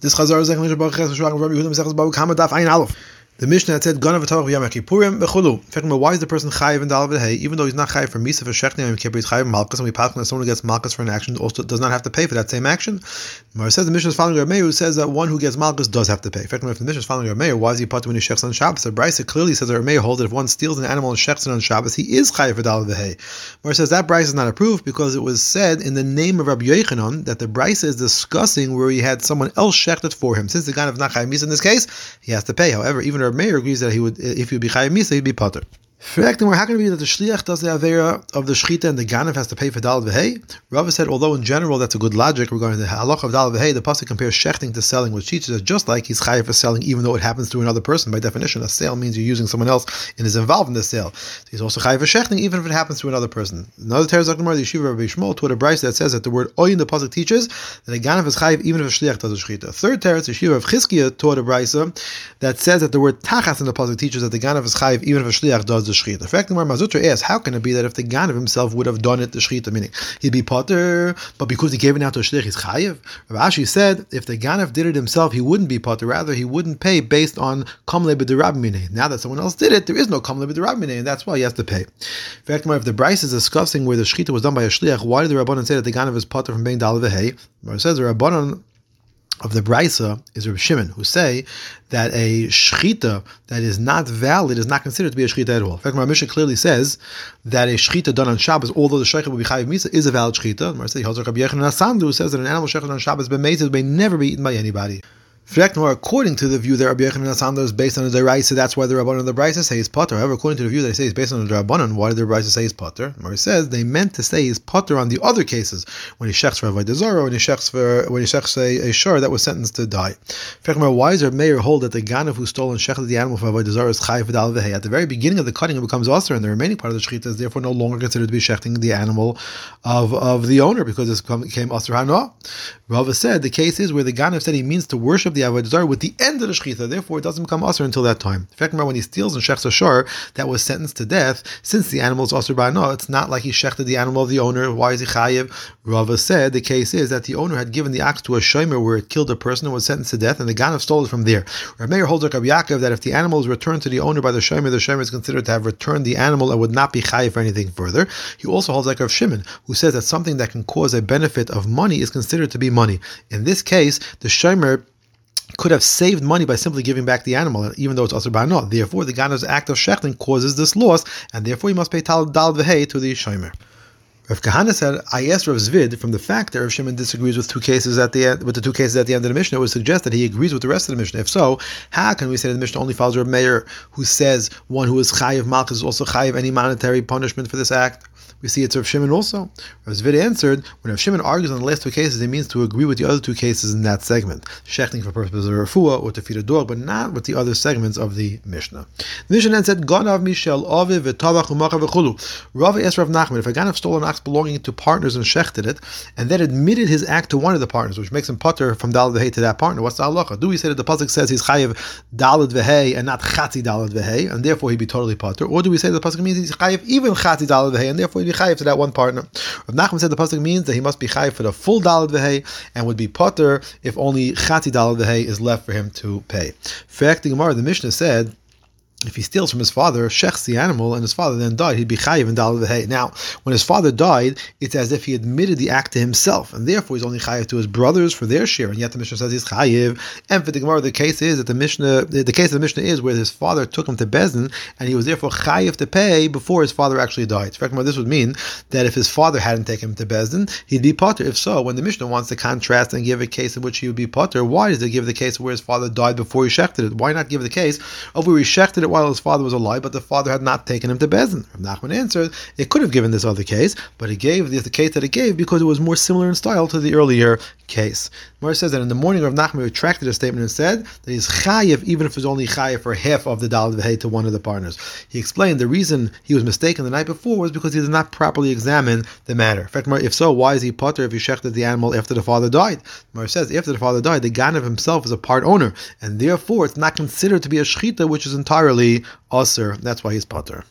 This Chazar is like Baruch Ches Shulchan Rabbi Yehuda Mesechus Bava Kamma Daf Ein Aleph. The Mishnah had said, "Ganav v'torach v'yam kippurim v'chulu." In why is the person chayiv in dal v'hei, even though he's not chayiv for misa for shechting and kippur, he's chayiv malchus, and we pass someone gets malchus for an action also does not have to pay for that same action. Mar says the Mishnah is following Rav Meir, who says that one who gets malchus does have to pay. In fact, if the Mishnah is following Rav Meir, why is he put when he shechs on Shabbos? The Brisa clearly says that Rav Meir holds that if one steals an animal and shechs it on Shabbos, he is chayiv for dal v'hei. Mar says that Brisa is not approved because it was said in the name of Rabbi Yochanan that the Brisa is discussing where he had someone else shecht it for him. Since the guy of not chayiv misa in this case, he has to pay. However, even Meir agrees that he would would, if you'd be chayiv misa, he'd be potter. How can it be that the shliach does the er avera of the shchita and the ganav has to pay for dal v'hei? Rava said, although in general that's a good logic regarding the halach of dal v'hei, the pasuk compares shechting to selling, which teaches that just like he's chayiv for selling, even though it happens to another person. By definition, a sale means you're using someone else and is involved in the sale. He's also chayiv for shechting, even if it happens to another person. Another Teres Gemara, the Yeshiva Rabbi Shmuel, taught a brayse that says that the word oyin the pasuk teaches that a ganav is chayiv even if a shliach does a shchita. Third Teres, the Yeshiva of Chizkiah taught a brayse that says that the word tachas in the pasuk teaches that the ganav is chayiv even if a shliach does the shchita. Fact, the Mar Zutra asks, how can it be that if the Ganav himself would have done it, the Shechita, meaning he'd be Potter, but because he gave it out to a Shlich, he's Chayiv? Rav Ashi said, if the Ganav did it himself, he wouldn't be Potter, rather he wouldn't pay based on Kamle B'derab Now that someone else did it, there is no Kamle B'derab and that's why he has to pay. In fact, if the Bryce is discussing where the Shechita was done by a Shlich, why did the Rabbanon say that the Ganav is Potter from being Dal V'hei? It says the Rabbanon of the Brisa is Reb Shimon, who say that a shchita that is not valid is not considered to be a shchita at all. In fact, my Mishnah clearly says that a shchita done on Shabbos, although the shechita will be chayiv misa, is a valid. Marseille Rabbi Yochanan Asandu says that an animal shechita on Shabbos may never be eaten by anybody. Freknor, according to the view that Rabbi Yochanan HaSandlar is based on the Deraisa, that's why the Rabbanon of the Brisa say he's Potter. However, according to the view that they say he's based on the Rabbanon, why did the Brisa say he's Potter? Mari says they meant to say he's Potter on the other cases when he shechs for Avodah Zarah, when he shechs for when he shechs a, a shor that was sentenced to die. Freknor, why is Meir hold that the Ganav who stole and shechted the animal for Avodah Zarah is Chayiv Vidal Vehe? At the very beginning of the cutting, it becomes Aser, and the remaining part of the Shechita is therefore no longer considered to be shechting the animal of, of the owner because it became Aser Hanoah. Rava said the case is where the Ganav said he means to worship the Avodah Zarah with the end of the shechita. Therefore, it doesn't become usher until that time. In fact, remember when he steals and shechs a shor that was sentenced to death, since the animal is usher by no, it's not like he shechted the animal of the owner. Why is he chayiv? Rava said the case is that the owner had given the axe to a shomer where it killed a person and was sentenced to death, and the ganav stole it from there. Rav Meir holds like Yaakov that if the animal is returned to the owner by the shomer, the shomer is considered to have returned the animal and would not be chayiv for anything further. He also holds like Rav Shimon, who says that something that can cause a benefit of money is considered to be money. In this case, the shomer could have saved money by simply giving back the animal, even though it's also not. Therefore, the Gana's act of shechting causes this loss, and therefore he must pay tal dal to the shomer. Rav Kahana said, I asked Rav Zvid from the fact that Rav Shimon disagrees with two cases at the end, with the two cases at the end of the Mishnah, it would suggest that he agrees with the rest of the Mishnah. If so, how can we say that the Mishnah only follows Rav Meir, who says one who is chayiv malchus is also chayiv any monetary punishment for this act? We see it's Rav Shimon also. Rav Zvid answered, when Rav Shimon argues on the last two cases, it means to agree with the other two cases in that segment, shechting for purposes of refuah or to feed a dog, but not with the other segments of the Mishnah. The Mishnah then said, Ganav Mishel Aviv v'Tavach u'Macha v'Chulu. Rav asked Rav Nachman, if a Ganav stole an ox belonging to partners and shechted it, and then admitted his act to one of the partners, which makes him putter from Dalad Vehei to that partner, what's the halacha? Do we say that the pasuk says he's chayiv Dalad Vehei and not Chati Dalad Vehei, and therefore he'd be totally putter? Or do we say the pasuk means he's chayiv even Chati Dalad Vehei, and therefore he'd be chayiv to that one partner. Rav Nachman said the pasuk means that he must be chayiv for the full dalad v'hei and would be potter if only chati dalad v'hei is left for him to pay. Fact, the Gemara, the Mishnah said if he steals from his father, shechs the animal, and his father then died, he'd be chayiv in dalad v'hei. Now, when his father died, it's as if he admitted the act to himself, and therefore he's only chayiv to his brothers for their share. And yet the Mishnah says he's chayiv. And for the Gemara, the case is that the Mishnah, the case of the Mishnah is where his father took him to Bezdin, and he was therefore chayiv to pay before his father actually died. Fact, this would mean that if his father hadn't taken him to Bezdin, he'd be potter. If so, when the Mishnah wants to contrast and give a case in which he would be potter, why does it give the case where his father died before he shechted it? Why not give the case of where he shechted it while his father was alive, but the father had not taken him to Bezin. Rav Nachman answered, it could have given this other case, but it gave the, case that it gave because it was more similar in style to the earlier case. Mara says that in the morning Rav Nachman retracted his statement and said that he's chayiv even if it's only chayiv for half of the dalad v'hei to one of the partners. He explained the reason he was mistaken the night before was because he did not properly examine the matter. In fact, Mar, if so, why is he potter if he shechted the animal after the father died? Mara says after the father died, the ganav himself is a part owner, and therefore it's not considered to be a shechita which is entirely Aser. That's why he's Potter.